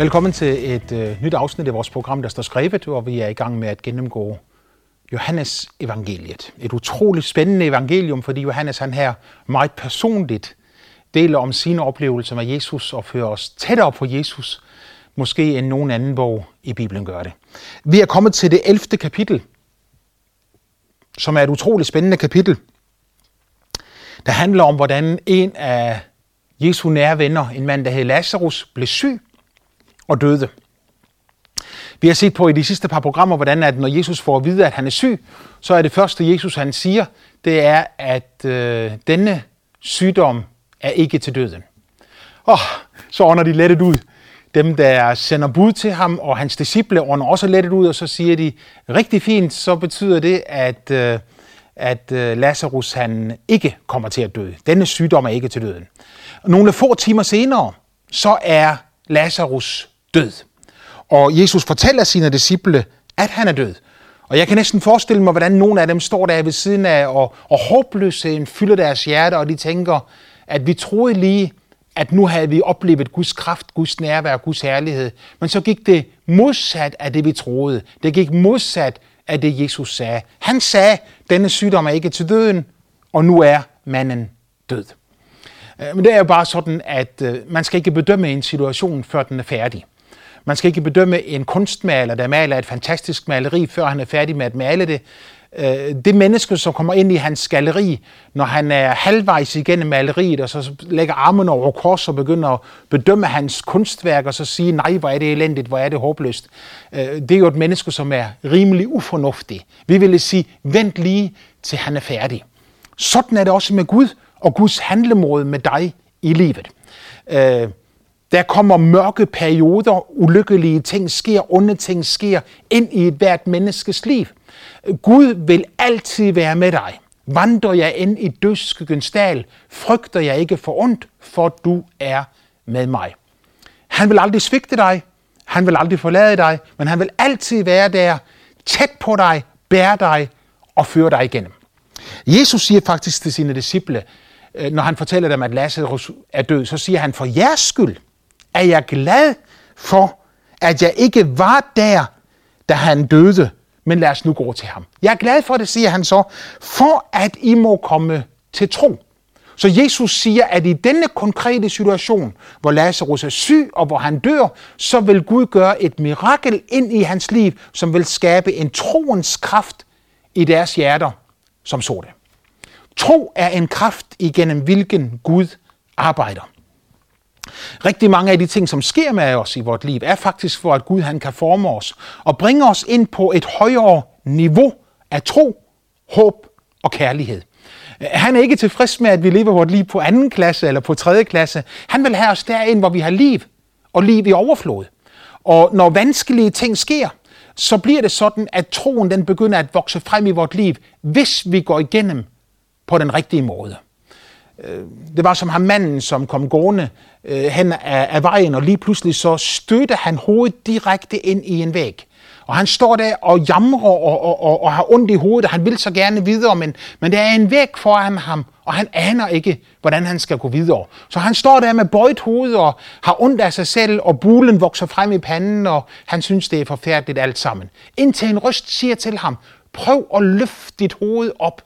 Velkommen til et øh, nyt afsnit af vores program, der står skrevet, hvor vi er i gang med at gennemgå Johannes evangeliet. Et utroligt spændende evangelium, fordi Johannes han her meget personligt deler om sine oplevelser med Jesus og fører os tættere på Jesus, måske end nogen anden bog i Bibelen gør det. Vi er kommet til det 11. kapitel, som er et utroligt spændende kapitel, der handler om, hvordan en af Jesu nære venner, en mand, der hed Lazarus, blev syg og døde. Vi har set på i de sidste par programmer, hvordan at når Jesus får at vide, at han er syg, så er det første, Jesus han siger, det er, at øh, denne sygdom er ikke til døden. Og så ånder de lettet ud. Dem, der sender bud til ham, og hans disciple ånder også lettet ud, og så siger de, rigtig fint, så betyder det, at, øh, at øh, Lazarus han ikke kommer til at dø. Denne sygdom er ikke til døden. Nogle få timer senere, så er Lazarus død. Og Jesus fortæller sine disciple, at han er død. Og jeg kan næsten forestille mig, hvordan nogle af dem står der ved siden af, og, og håbløsheden fylder deres hjerte, og de tænker, at vi troede lige, at nu havde vi oplevet Guds kraft, Guds nærvær, Guds herlighed. Men så gik det modsat af det, vi troede. Det gik modsat af det, Jesus sagde. Han sagde, denne sygdom er ikke til døden, og nu er manden død. Øh, men det er jo bare sådan, at øh, man skal ikke bedømme en situation, før den er færdig. Man skal ikke bedømme en kunstmaler, der maler et fantastisk maleri, før han er færdig med at male det. Øh, det menneske, som kommer ind i hans galleri, når han er halvvejs igennem maleriet, og så lægger armen over kors og begynder at bedømme hans kunstværk, og så sige, nej, hvor er det elendigt, hvor er det håbløst. Øh, det er jo et menneske, som er rimelig ufornuftig. Vi ville sige, vent lige til han er færdig. Sådan er det også med Gud og Guds handlemåde med dig i livet. Øh, der kommer mørke perioder, ulykkelige ting sker, onde ting sker ind i et hvert menneskes liv. Gud vil altid være med dig. Vandrer jeg ind i dødskyggens dal, frygter jeg ikke for ondt, for du er med mig. Han vil aldrig svigte dig, han vil aldrig forlade dig, men han vil altid være der, tæt på dig, bære dig og føre dig igennem. Jesus siger faktisk til sine disciple, øh, når han fortæller dem, at Lazarus er død, så siger han, for jeres skyld er jeg glad for, at jeg ikke var der, da han døde, men lad os nu gå til ham. Jeg er glad for det, siger han så, for at I må komme til tro. Så Jesus siger, at i denne konkrete situation, hvor Lazarus er syg og hvor han dør, så vil Gud gøre et mirakel ind i hans liv, som vil skabe en troens kraft i deres hjerter, som så det. Tro er en kraft, igennem hvilken Gud arbejder. Rigtig mange af de ting, som sker med os i vores liv, er faktisk for, at Gud han kan forme os og bringe os ind på et højere niveau af tro, håb og kærlighed. Han er ikke tilfreds med, at vi lever vores liv på anden klasse eller på tredje klasse. Han vil have os derind, hvor vi har liv og liv i overflod. Og når vanskelige ting sker, så bliver det sådan, at troen den begynder at vokse frem i vores liv, hvis vi går igennem på den rigtige måde. Øh, det var som ham manden, som kom gående øh, hen af, af vejen, og lige pludselig så stødte han hovedet direkte ind i en væg. Og han står der og jamrer og, og, og, og har ondt i hovedet, og han vil så gerne videre, men, men der er en væg foran ham, og han aner ikke, hvordan han skal gå videre. Så han står der med bøjet hoved og har ondt af sig selv, og bulen vokser frem i panden, og han synes, det er forfærdeligt alt sammen. Indtil en røst siger til ham, prøv at løfte dit hoved op.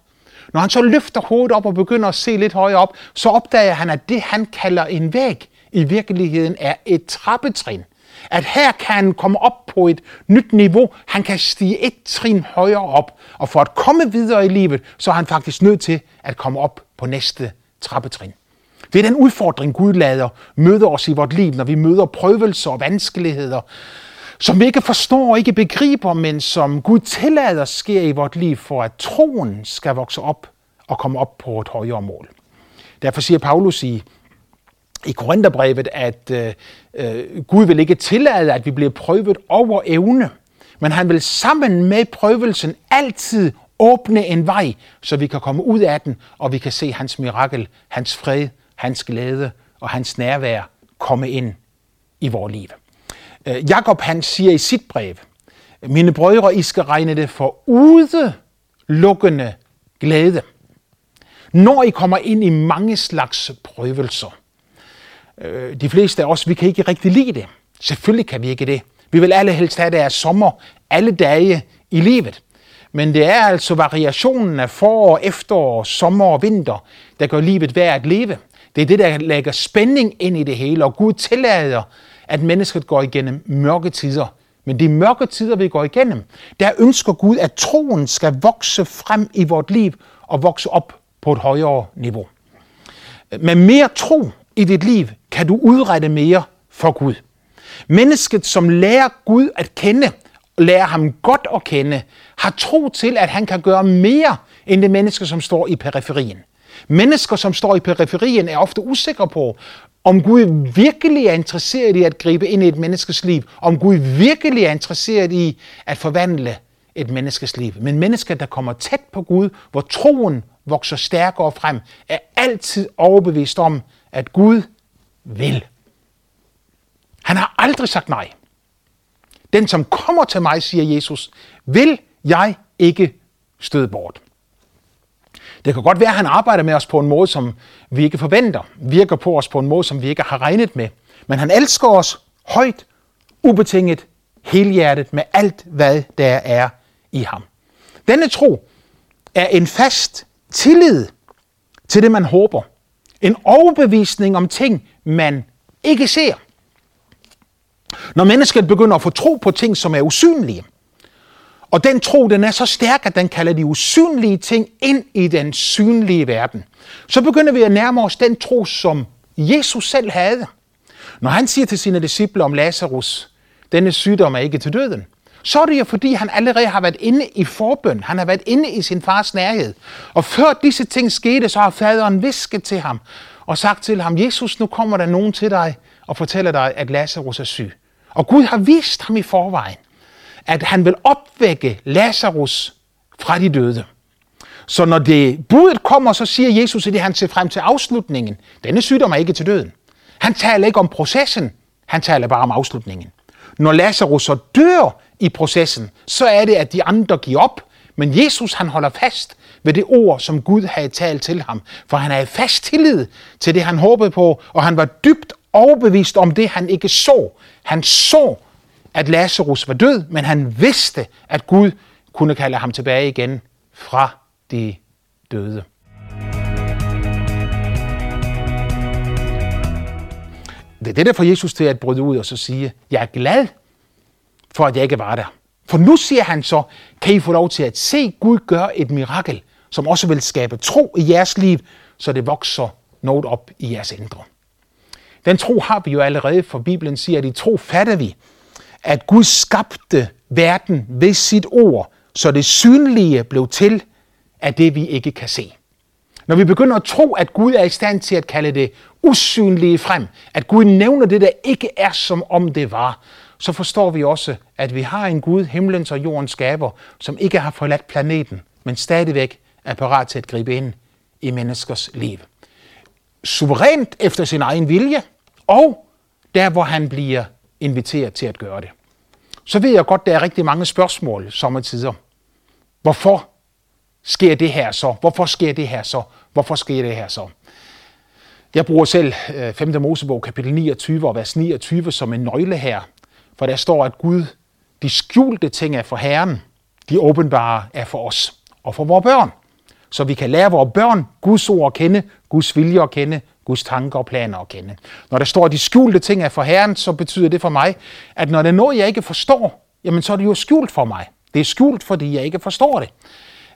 Når han så løfter hovedet op og begynder at se lidt højere op, så opdager han, at det han kalder en væg, i virkeligheden er et trappetrin. At her kan han komme op på et nyt niveau. Han kan stige et trin højere op. Og for at komme videre i livet, så er han faktisk nødt til at komme op på næste trappetrin. Det er den udfordring, Gud lader møde os i vort liv, når vi møder prøvelser og vanskeligheder, som vi ikke forstår og ikke begriber, men som Gud tillader sker i vort liv, for at troen skal vokse op og komme op på et højere mål. Derfor siger Paulus i, i Korintherbrevet, at øh, øh, Gud vil ikke tillade, at vi bliver prøvet over evne, men han vil sammen med prøvelsen altid åbne en vej, så vi kan komme ud af den, og vi kan se hans mirakel, hans fred, hans glæde og hans nærvær komme ind i vores liv. Øh, Jakob han siger i sit brev, mine brødre, I skal regne det for udelukkende glæde, når I kommer ind i mange slags prøvelser. Øh, de fleste af os, vi kan ikke rigtig lide det. Selvfølgelig kan vi ikke det. Vi vil alle helst have, at det er sommer alle dage i livet. Men det er altså variationen af forår, efterår, sommer og vinter, der gør livet værd at leve. Det er det, der lægger spænding ind i det hele, og Gud tillader, at mennesket går igennem mørke tider. Men de mørke tider, vi går igennem, der ønsker Gud, at troen skal vokse frem i vort liv og vokse op på et højere niveau. Med mere tro i dit liv kan du udrette mere for Gud. Mennesket, som lærer Gud at kende, lærer ham godt at kende, har tro til, at han kan gøre mere end det menneske, som står i periferien. Mennesker, som står i periferien, er ofte usikre på, om Gud virkelig er interesseret i at gribe ind i et menneskes liv, om Gud virkelig er interesseret i at forvandle et menneskes liv. Men mennesker, der kommer tæt på Gud, hvor troen vokser stærkere frem, er altid overbevist om, at Gud vil. Han har aldrig sagt nej. Den, som kommer til mig, siger Jesus, vil jeg ikke støde bort. Det kan godt være, at han arbejder med os på en måde, som vi ikke forventer, virker på os på en måde, som vi ikke har regnet med. Men han elsker os højt, ubetinget, helhjertet med alt, hvad der er i ham. Denne tro er en fast tillid til det, man håber. En overbevisning om ting, man ikke ser. Når mennesket begynder at få tro på ting, som er usynlige, og den tro, den er så stærk, at den kalder de usynlige ting ind i den synlige verden, så begynder vi at nærme os den tro, som Jesus selv havde. Når han siger til sine disciple om Lazarus, denne sygdom er ikke til døden, så er det jo fordi, han allerede har været inde i forbøn. Han har været inde i sin fars nærhed. Og før disse ting skete, så har faderen visket til ham og sagt til ham, Jesus, nu kommer der nogen til dig og fortæller dig, at Lazarus er syg. Og Gud har vist ham i forvejen, at han vil opvække Lazarus fra de døde. Så når det budet kommer, så siger Jesus, at han ser frem til afslutningen. Denne sygdom er ikke til døden. Han taler ikke om processen, han taler bare om afslutningen. Når Lazarus så dør i processen, så er det, at de andre giver op, men Jesus han holder fast ved det ord, som Gud havde talt til ham, for han havde fast tillid til det, han håbede på, og han var dybt overbevist om det, han ikke så. Han så, at Lazarus var død, men han vidste, at Gud kunne kalde ham tilbage igen fra de døde. Det er det, der får Jesus til at bryde ud og så sige, jeg er glad for, at jeg ikke var der. For nu siger han så, kan I få lov til at se Gud gøre et mirakel, som også vil skabe tro i jeres liv, så det vokser noget op i jeres indre. Den tro har vi jo allerede, for Bibelen siger, at i tro fatter vi, at Gud skabte verden ved sit ord, så det synlige blev til af det, vi ikke kan se. Når vi begynder at tro, at Gud er i stand til at kalde det usynlige frem, at Gud nævner det, der ikke er, som om det var, så forstår vi også, at vi har en Gud, himlens og jordens skaber, som ikke har forladt planeten, men stadigvæk er parat til at gribe ind i menneskers liv. Suverænt efter sin egen vilje, og der, hvor han bliver inviterer til at gøre det. Så ved jeg godt, der er rigtig mange spørgsmål sommertider. Hvorfor sker det her så? Hvorfor sker det her så? Hvorfor sker det her så? Jeg bruger selv øh, 5. Mosebog kapitel 29 og vers 29 som en nøgle her, for der står, at Gud, de skjulte ting er for Herren, de åbenbare er for os og for vores børn. Så vi kan lære vores børn Guds ord at kende, Guds vilje at kende, Guds tanker og planer at kende. Når der står, at de skjulte ting er for Herren, så betyder det for mig, at når det er noget, jeg ikke forstår, jamen så er det jo skjult for mig. Det er skjult, fordi jeg ikke forstår det.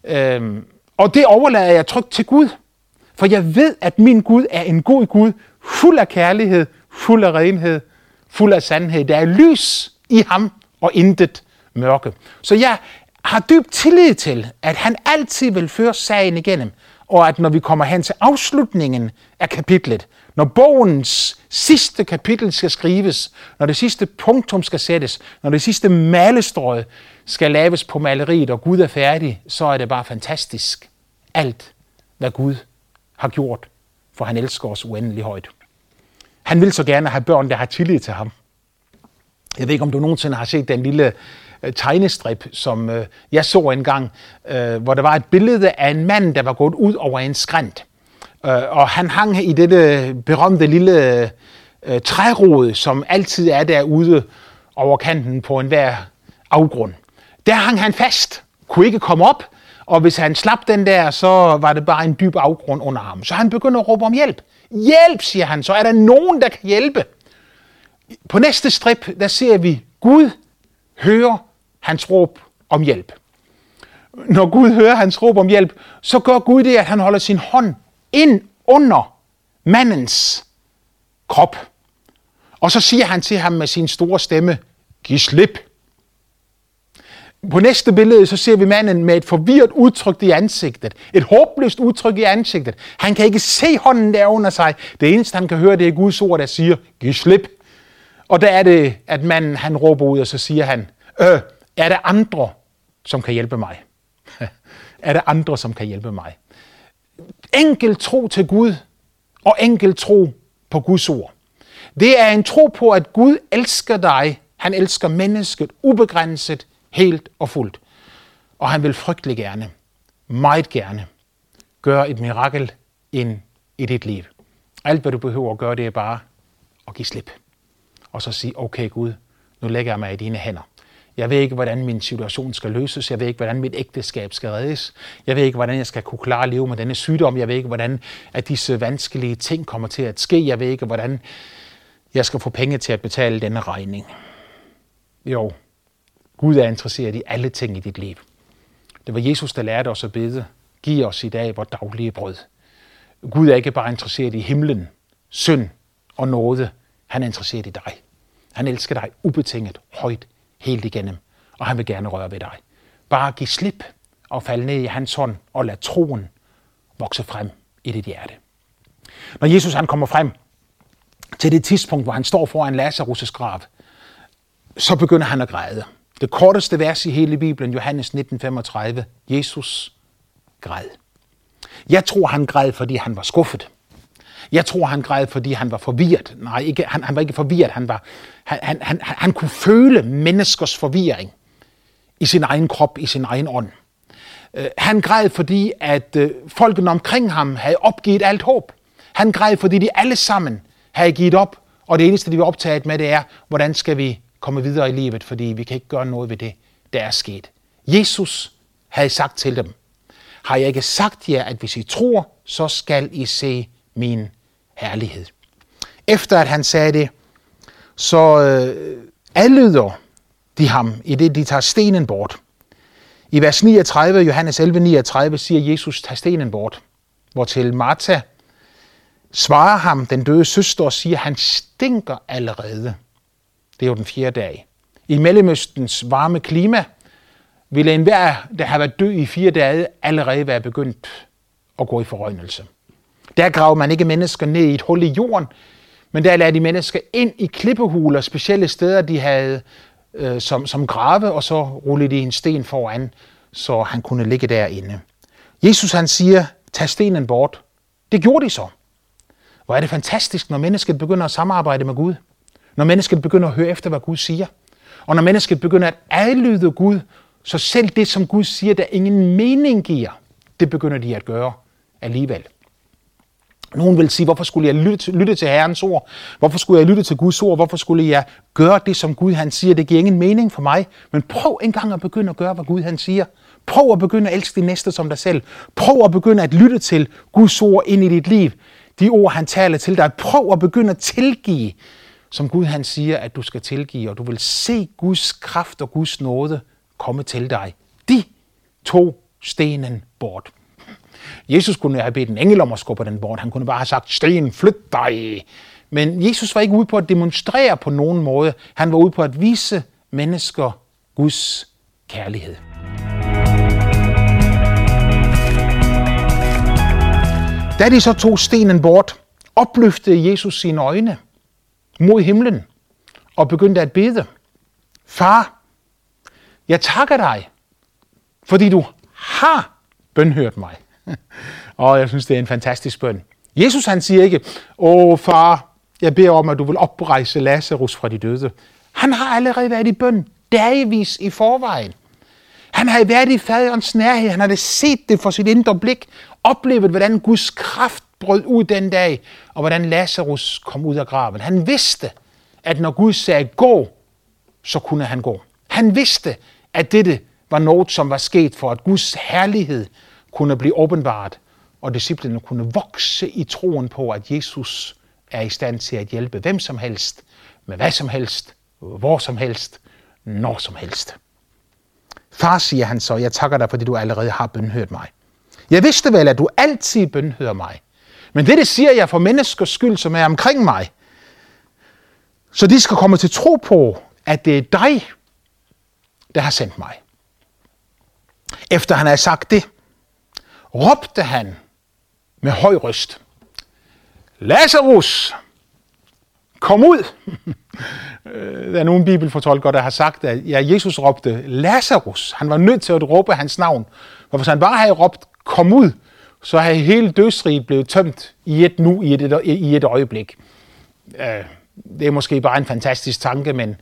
Øhm, og det overlader jeg trygt til Gud. For jeg ved, at min Gud er en god Gud, fuld af kærlighed, fuld af renhed, fuld af sandhed. Der er lys i ham og intet mørke. Så jeg har dyb tillid til, at han altid vil føre sagen igennem, og at når vi kommer hen til afslutningen af kapitlet, når bogens sidste kapitel skal skrives, når det sidste punktum skal sættes, når det sidste malestrøg skal laves på maleriet, og Gud er færdig, så er det bare fantastisk. Alt, hvad Gud har gjort, for han elsker os uendelig højt. Han vil så gerne have børn, der har tillid til ham. Jeg ved ikke, om du nogensinde har set den lille øh, tegnestrip, som øh, jeg så engang, øh, hvor der var et billede af en mand, der var gået ud over en skrænt. Øh, og han hang i dette berømte lille øh, trærod, som altid er derude over kanten på enhver afgrund. Der hang han fast, kunne ikke komme op, og hvis han slap den der, så var det bare en dyb afgrund under ham. Så han begynder at råbe om hjælp. Hjælp, siger han. Så er der nogen, der kan hjælpe. På næste strip, der ser vi Gud hører hans råb om hjælp. Når Gud hører hans råb om hjælp, så gør Gud det, at han holder sin hånd ind under mandens krop. Og så siger han til ham med sin store stemme, giv slip. På næste billede, så ser vi manden med et forvirret udtryk i ansigtet. Et håbløst udtryk i ansigtet. Han kan ikke se hånden der under sig. Det eneste, han kan høre, det er Guds ord, der siger, giv slip. Og der er det, at manden han råber ud, og så siger han, øh, er der andre, som kan hjælpe mig? er der andre, som kan hjælpe mig? Enkel tro til Gud, og enkel tro på Guds ord. Det er en tro på, at Gud elsker dig. Han elsker mennesket ubegrænset, helt og fuldt. Og han vil frygtelig gerne, meget gerne, gøre et mirakel ind i dit liv. Alt, hvad du behøver at gøre, det er bare at give slip. Og så sige, okay Gud, nu lægger jeg mig i dine hænder. Jeg ved ikke, hvordan min situation skal løses. Jeg ved ikke, hvordan mit ægteskab skal reddes. Jeg ved ikke, hvordan jeg skal kunne klare at leve med denne sygdom. Jeg ved ikke, hvordan at disse vanskelige ting kommer til at ske. Jeg ved ikke, hvordan jeg skal få penge til at betale denne regning. Jo, Gud er interesseret i alle ting i dit liv. Det var Jesus, der lærte os at bede. Giv os i dag vores daglige brød. Gud er ikke bare interesseret i himlen, synd og nåde. Han er interesseret i dig. Han elsker dig ubetinget, højt, helt igennem. Og han vil gerne røre ved dig. Bare giv slip og fald ned i hans hånd og lad troen vokse frem i dit hjerte. Når Jesus han kommer frem til det tidspunkt, hvor han står foran Lazarus' grav, så begynder han at græde. Det korteste vers i hele Bibelen, Johannes 19:35. Jesus græd. Jeg tror, han græd, fordi han var skuffet. Jeg tror, han græd, fordi han var forvirret. Nej, ikke, han, han var ikke forvirret. Han, var, han, han, han, han kunne føle menneskers forvirring i sin egen krop, i sin egen ånd. Øh, han græd, fordi at uh, folkene omkring ham havde opgivet alt håb. Han græd, fordi de alle sammen havde givet op, og det eneste, de var optaget med, det er, hvordan skal vi komme videre i livet, fordi vi kan ikke gøre noget ved det, der er sket. Jesus havde sagt til dem, har jeg ikke sagt jer, at hvis I tror, så skal I se min herlighed. Efter at han sagde det, så øh, adlyder de ham i det, de tager stenen bort. I vers 39, Johannes 11, 39, siger Jesus, tag stenen bort. Hvortil Martha svarer ham, den døde søster, og siger, han stinker allerede. Det er jo den fjerde dag. I Mellemøstens varme klima ville enhver, der har været død i fire dage, allerede være begyndt at gå i forrøgnelse. Der graver man ikke mennesker ned i et hul i jorden, men der lader de mennesker ind i klippehuler, specielle steder, de havde øh, som, som grave, og så rullede de en sten foran, så han kunne ligge derinde. Jesus han siger, tag stenen bort. Det gjorde de så. Hvor er det fantastisk, når mennesket begynder at samarbejde med Gud. Når mennesket begynder at høre efter, hvad Gud siger. Og når mennesket begynder at adlyde Gud, så selv det, som Gud siger, der ingen mening giver, det begynder de at gøre alligevel. Nogen vil sige, hvorfor skulle jeg lytte til, lytte til Herrens ord? Hvorfor skulle jeg lytte til Guds ord? Hvorfor skulle jeg gøre det, som Gud han siger? Det giver ingen mening for mig. Men prøv engang at begynde at gøre, hvad Gud han siger. Prøv at begynde at elske din næste som dig selv. Prøv at begynde at lytte til Guds ord ind i dit liv. De ord, han taler til dig. Prøv at begynde at tilgive, som Gud han siger, at du skal tilgive. Og du vil se Guds kraft og Guds nåde komme til dig. De tog stenen bort. Jesus kunne have bedt en engel om at skubbe den bort. Han kunne bare have sagt, sten, flyt dig. Men Jesus var ikke ude på at demonstrere på nogen måde. Han var ude på at vise mennesker Guds kærlighed. Da de så tog stenen bort, opløftede Jesus sine øjne mod himlen og begyndte at bede. Far, jeg takker dig, fordi du har bønhørt mig. og jeg synes, det er en fantastisk bøn. Jesus han siger ikke, åh far, jeg beder om, at du vil oprejse Lazarus fra de døde. Han har allerede været i bøn, dagvis i forvejen. Han har været i faderens nærhed, han har set det for sit indre blik, oplevet, hvordan Guds kraft brød ud den dag, og hvordan Lazarus kom ud af graven. Han vidste, at når Gud sagde gå, så kunne han gå. Han vidste, at dette var noget, som var sket for, at Guds herlighed kunne blive åbenbart, og disciplene kunne vokse i troen på, at Jesus er i stand til at hjælpe hvem som helst, med hvad som helst, hvor som helst, når som helst. Far, siger han så, jeg takker dig, fordi du allerede har bønhørt mig. Jeg vidste vel, at du altid bønhører mig. Men det, det siger jeg for menneskers skyld, som er omkring mig. Så de skal komme til tro på, at det er dig, der har sendt mig. Efter han har sagt det, råbte han med høj røst. Lazarus, kom ud! Øh, der er nogle bibelfortolkere, der har sagt, at ja, Jesus råbte Lazarus. Han var nødt til at råbe hans navn. Og hvis han bare havde råbt, kom ud, så havde hele dødsriget blevet tømt i et nu, i et, i et øjeblik. Øh, det er måske bare en fantastisk tanke, men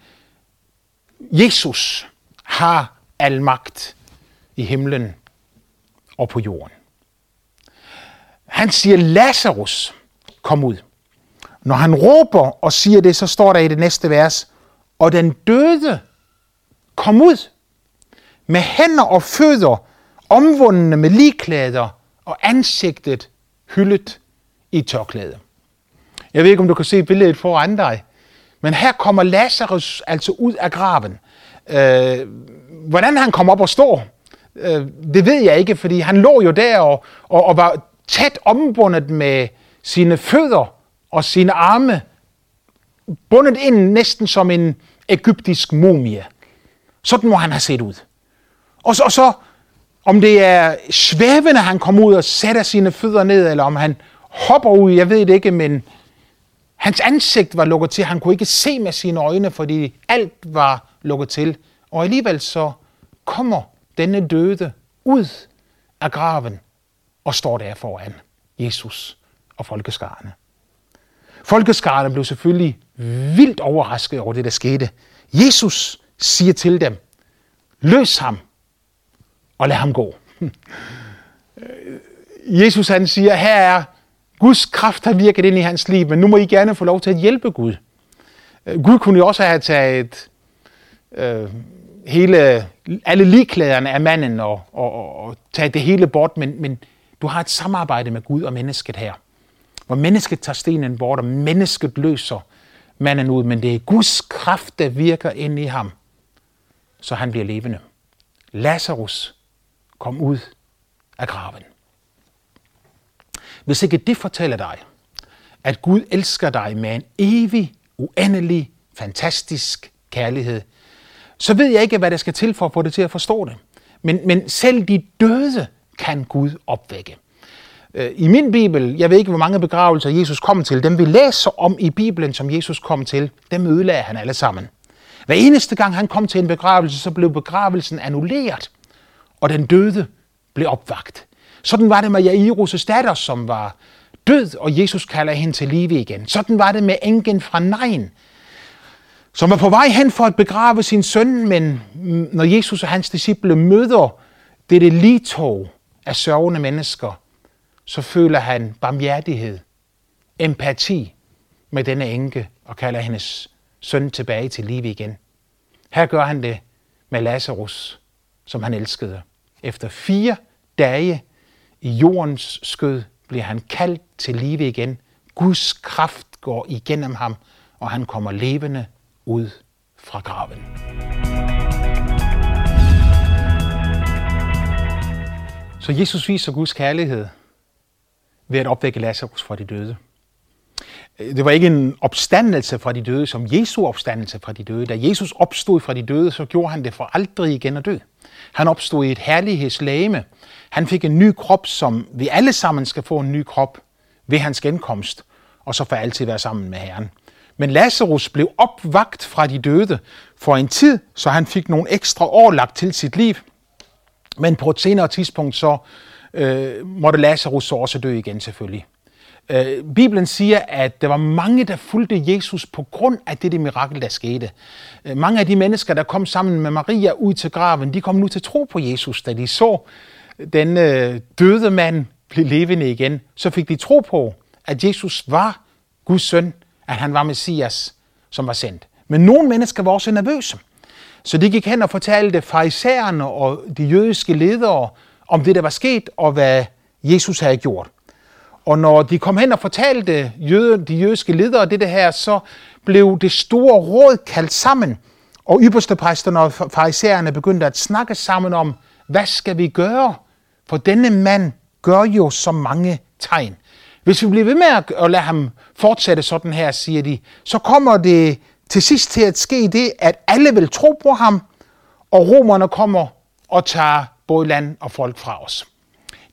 Jesus har al magt i himlen og på jorden. Han siger, Lazarus, kom ud. Når han råber og siger det, så står der i det næste vers, og den døde kom ud med hænder og fødder omvundne med ligklæder og ansigtet hyldet i tørklæde. Jeg ved ikke, om du kan se billedet foran dig, men her kommer Lazarus altså ud af graven. Øh, hvordan han kom op og står, øh, det ved jeg ikke, fordi han lå jo der og, og, og var tæt ombundet med sine fødder og sine arme, bundet ind næsten som en egyptisk mumie. Sådan må han have set ud. Og så, og så om det er svævende, han kommer ud og sætter sine fødder ned, eller om han hopper ud, jeg ved det ikke, men hans ansigt var lukket til. Han kunne ikke se med sine øjne, fordi alt var lukket til. Og alligevel så kommer denne døde ud af graven og står der foran Jesus og folkeskarne. Folkeskarne blev selvfølgelig vildt overrasket over det, der skete. Jesus siger til dem, løs ham og lad ham gå. Jesus han siger, her er Guds kraft har virket ind i hans liv, men nu må I gerne få lov til at hjælpe Gud. Øh, Gud kunne jo også have taget øh, hele, alle ligklæderne af manden og, og, og, og taget det hele bort, men, men du har et samarbejde med Gud og mennesket her, hvor mennesket tager stenen bort, og mennesket løser manden ud, men det er Guds kraft, der virker ind i ham, så han bliver levende. Lazarus kom ud af graven. Hvis ikke det fortæller dig, at Gud elsker dig med en evig, uendelig, fantastisk kærlighed, så ved jeg ikke, hvad der skal til for at få det til at forstå det. Men, men selv de døde kan Gud opvække. Øh, I min bibel, jeg ved ikke, hvor mange begravelser Jesus kom til, dem vi læser om i Bibelen, som Jesus kom til, dem ødelagde han alle sammen. Hver eneste gang han kom til en begravelse, så blev begravelsen annulleret, og den døde blev opvagt. Sådan var det med Jairus' datter, som var død, og Jesus kalder hende til live igen. Sådan var det med enken fra Nein, som var på vej hen for at begrave sin søn, men når Jesus og hans disciple møder dette tog, af sørgende mennesker, så føler han barmhjertighed, empati med denne enke og kalder hendes søn tilbage til live igen. Her gør han det med Lazarus, som han elskede. Efter fire dage i jordens skød bliver han kaldt til live igen. Guds kraft går igennem ham, og han kommer levende ud fra graven. Så Jesus viser Guds kærlighed ved at opvække Lazarus fra de døde. Det var ikke en opstandelse fra de døde, som Jesu opstandelse fra de døde. Da Jesus opstod fra de døde, så gjorde han det for aldrig igen at dø. Han opstod i et herlighedslæme. Han fik en ny krop, som vi alle sammen skal få en ny krop ved hans genkomst, og så for altid være sammen med Herren. Men Lazarus blev opvagt fra de døde for en tid, så han fik nogle ekstra år lagt til sit liv. Men på et senere tidspunkt så øh, måtte Lazarus så også dø igen selvfølgelig. Øh, Bibelen siger, at der var mange, der fulgte Jesus på grund af det, det mirakel, der skete. Øh, mange af de mennesker, der kom sammen med Maria ud til graven, de kom nu til tro på Jesus, da de så den øh, døde mand blive levende igen, så fik de tro på, at Jesus var Guds søn, at han var Messias, som var sendt. Men nogle mennesker var også nervøse. Så de gik hen og fortalte farisæerne og de jødiske ledere om det, der var sket, og hvad Jesus havde gjort. Og når de kom hen og fortalte jøde, de jødiske ledere det her, så blev det store råd kaldt sammen. Og ypperstepræsterne og farisæerne begyndte at snakke sammen om, hvad skal vi gøre? For denne mand gør jo så mange tegn. Hvis vi bliver ved med at lade ham fortsætte sådan her, siger de, så kommer det til sidst til at ske det, at alle vil tro på ham, og romerne kommer og tager både land og folk fra os.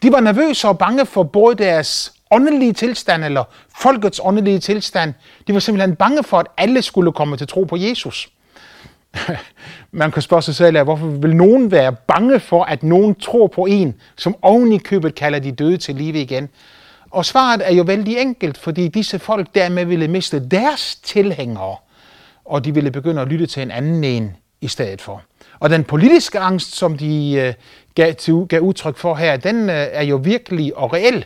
De var nervøse og bange for både deres åndelige tilstand, eller folkets åndelige tilstand. De var simpelthen bange for, at alle skulle komme til tro på Jesus. Man kan spørge sig selv, hvorfor vil nogen være bange for, at nogen tror på en, som oven i købet kalder de døde til live igen? Og svaret er jo vældig enkelt, fordi disse folk dermed ville miste deres tilhængere, og de ville begynde at lytte til en anden en i stedet for. Og den politiske angst, som de øh, gav, gav udtryk for her, den øh, er jo virkelig og reel,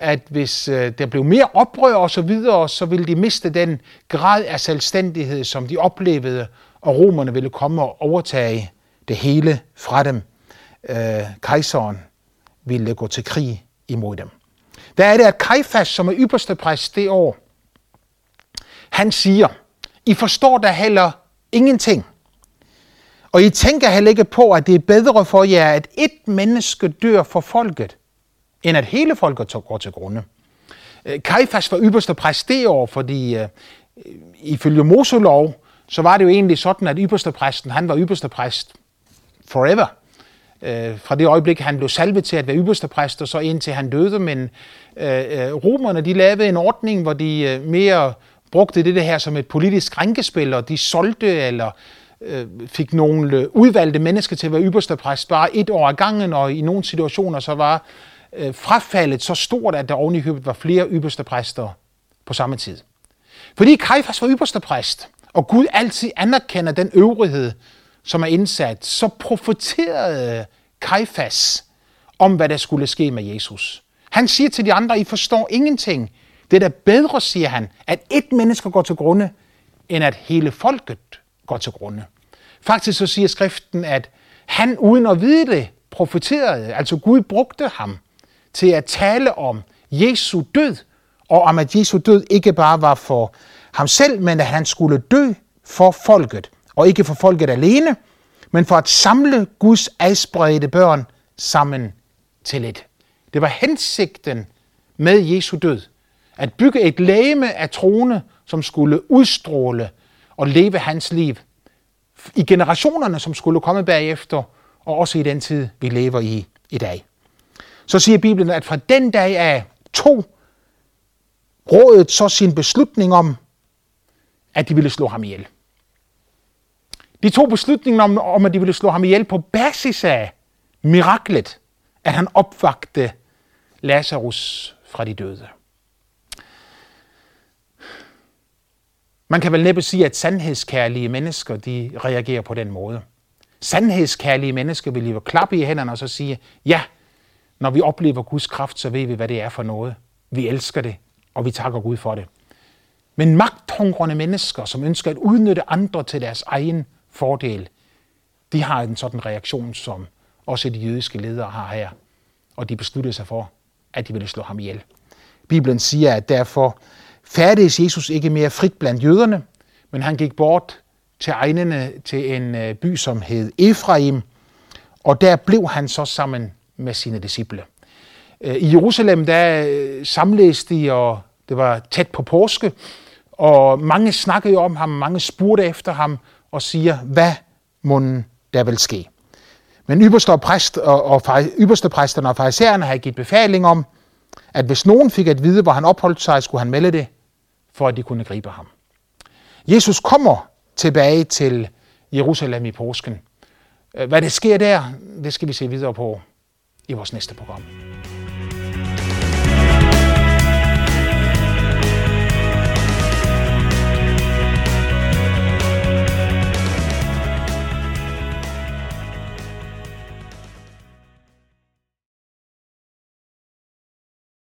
at hvis øh, der blev mere oprør og så videre, så ville de miste den grad af selvstændighed, som de oplevede, og romerne ville komme og overtage det hele fra dem. Øh, kejseren ville gå til krig imod dem. Der er det, at Kajfas, som er ypperste præst det år, han siger, i forstår da heller ingenting. Og I tænker heller ikke på, at det er bedre for jer, at et menneske dør for folket, end at hele folket går til grunde. Øh, Kajfas var ypperste præst det år, fordi øh, øh ifølge Moselov, så var det jo egentlig sådan, at ypperste præsten, han var ypperste præst forever. Øh, fra det øjeblik, han blev salvet til at være ypperste præst, og så indtil han døde. Men øh, øh romerne, de lavede en ordning, hvor de øh, mere brugte det her som et politisk rænkespil, og de solgte eller øh, fik nogle øh, udvalgte mennesker til at være ypperste præst bare et år ad gangen, og i nogle situationer så var øh, frafaldet så stort, at der oven i købet var flere ypperste præster på samme tid. Fordi Kajfas var ypperste præst, og Gud altid anerkender den øvrighed, som er indsat, så profeterede Kajfas om, hvad der skulle ske med Jesus. Han siger til de andre, I forstår ingenting. Det er da bedre, siger han, at et menneske går til grunde, end at hele folket går til grunde. Faktisk så siger skriften, at han uden at vide det profeterede, altså Gud brugte ham til at tale om Jesu død, og om at Jesu død ikke bare var for ham selv, men at han skulle dø for folket, og ikke for folket alene, men for at samle Guds adspredte børn sammen til et. Det var hensigten med Jesu død, at bygge et læme af trone, som skulle udstråle og leve hans liv i generationerne, som skulle komme bagefter, og også i den tid, vi lever i i dag. Så siger Bibelen, at fra den dag af tog rådet så sin beslutning om, at de ville slå ham ihjel. De tog beslutningen om, om, at de ville slå ham ihjel på basis af miraklet, at han opvagte Lazarus fra de døde. Man kan vel næppe sige, at sandhedskærlige mennesker de reagerer på den måde. Sandhedskærlige mennesker vil jo klappe i hænderne og så sige, ja, når vi oplever Guds kraft, så ved vi, hvad det er for noget. Vi elsker det, og vi takker Gud for det. Men magthungrende mennesker, som ønsker at udnytte andre til deres egen fordel, de har en sådan reaktion, som også de jødiske ledere har her. Og de besluttede sig for, at de ville slå ham ihjel. Bibelen siger, at derfor færdes Jesus ikke mere frit blandt jøderne, men han gik bort til egnene til en øh, by, som hed Efraim, og der blev han så sammen med sine disciple. Øh, I Jerusalem, der øh, samledes de, og det var tæt på påske, og mange snakkede om ham, mange spurgte efter ham, og siger, hvad må der vil ske? Men ypperste, præst og, og, ypperste præsterne og farisæerne havde givet befaling om, at hvis nogen fik at vide, hvor han opholdt sig, skulle han melde det, for at de kunne gribe ham. Jesus kommer tilbage til Jerusalem i påsken. Hvad det sker der, det skal vi se videre på i vores næste program.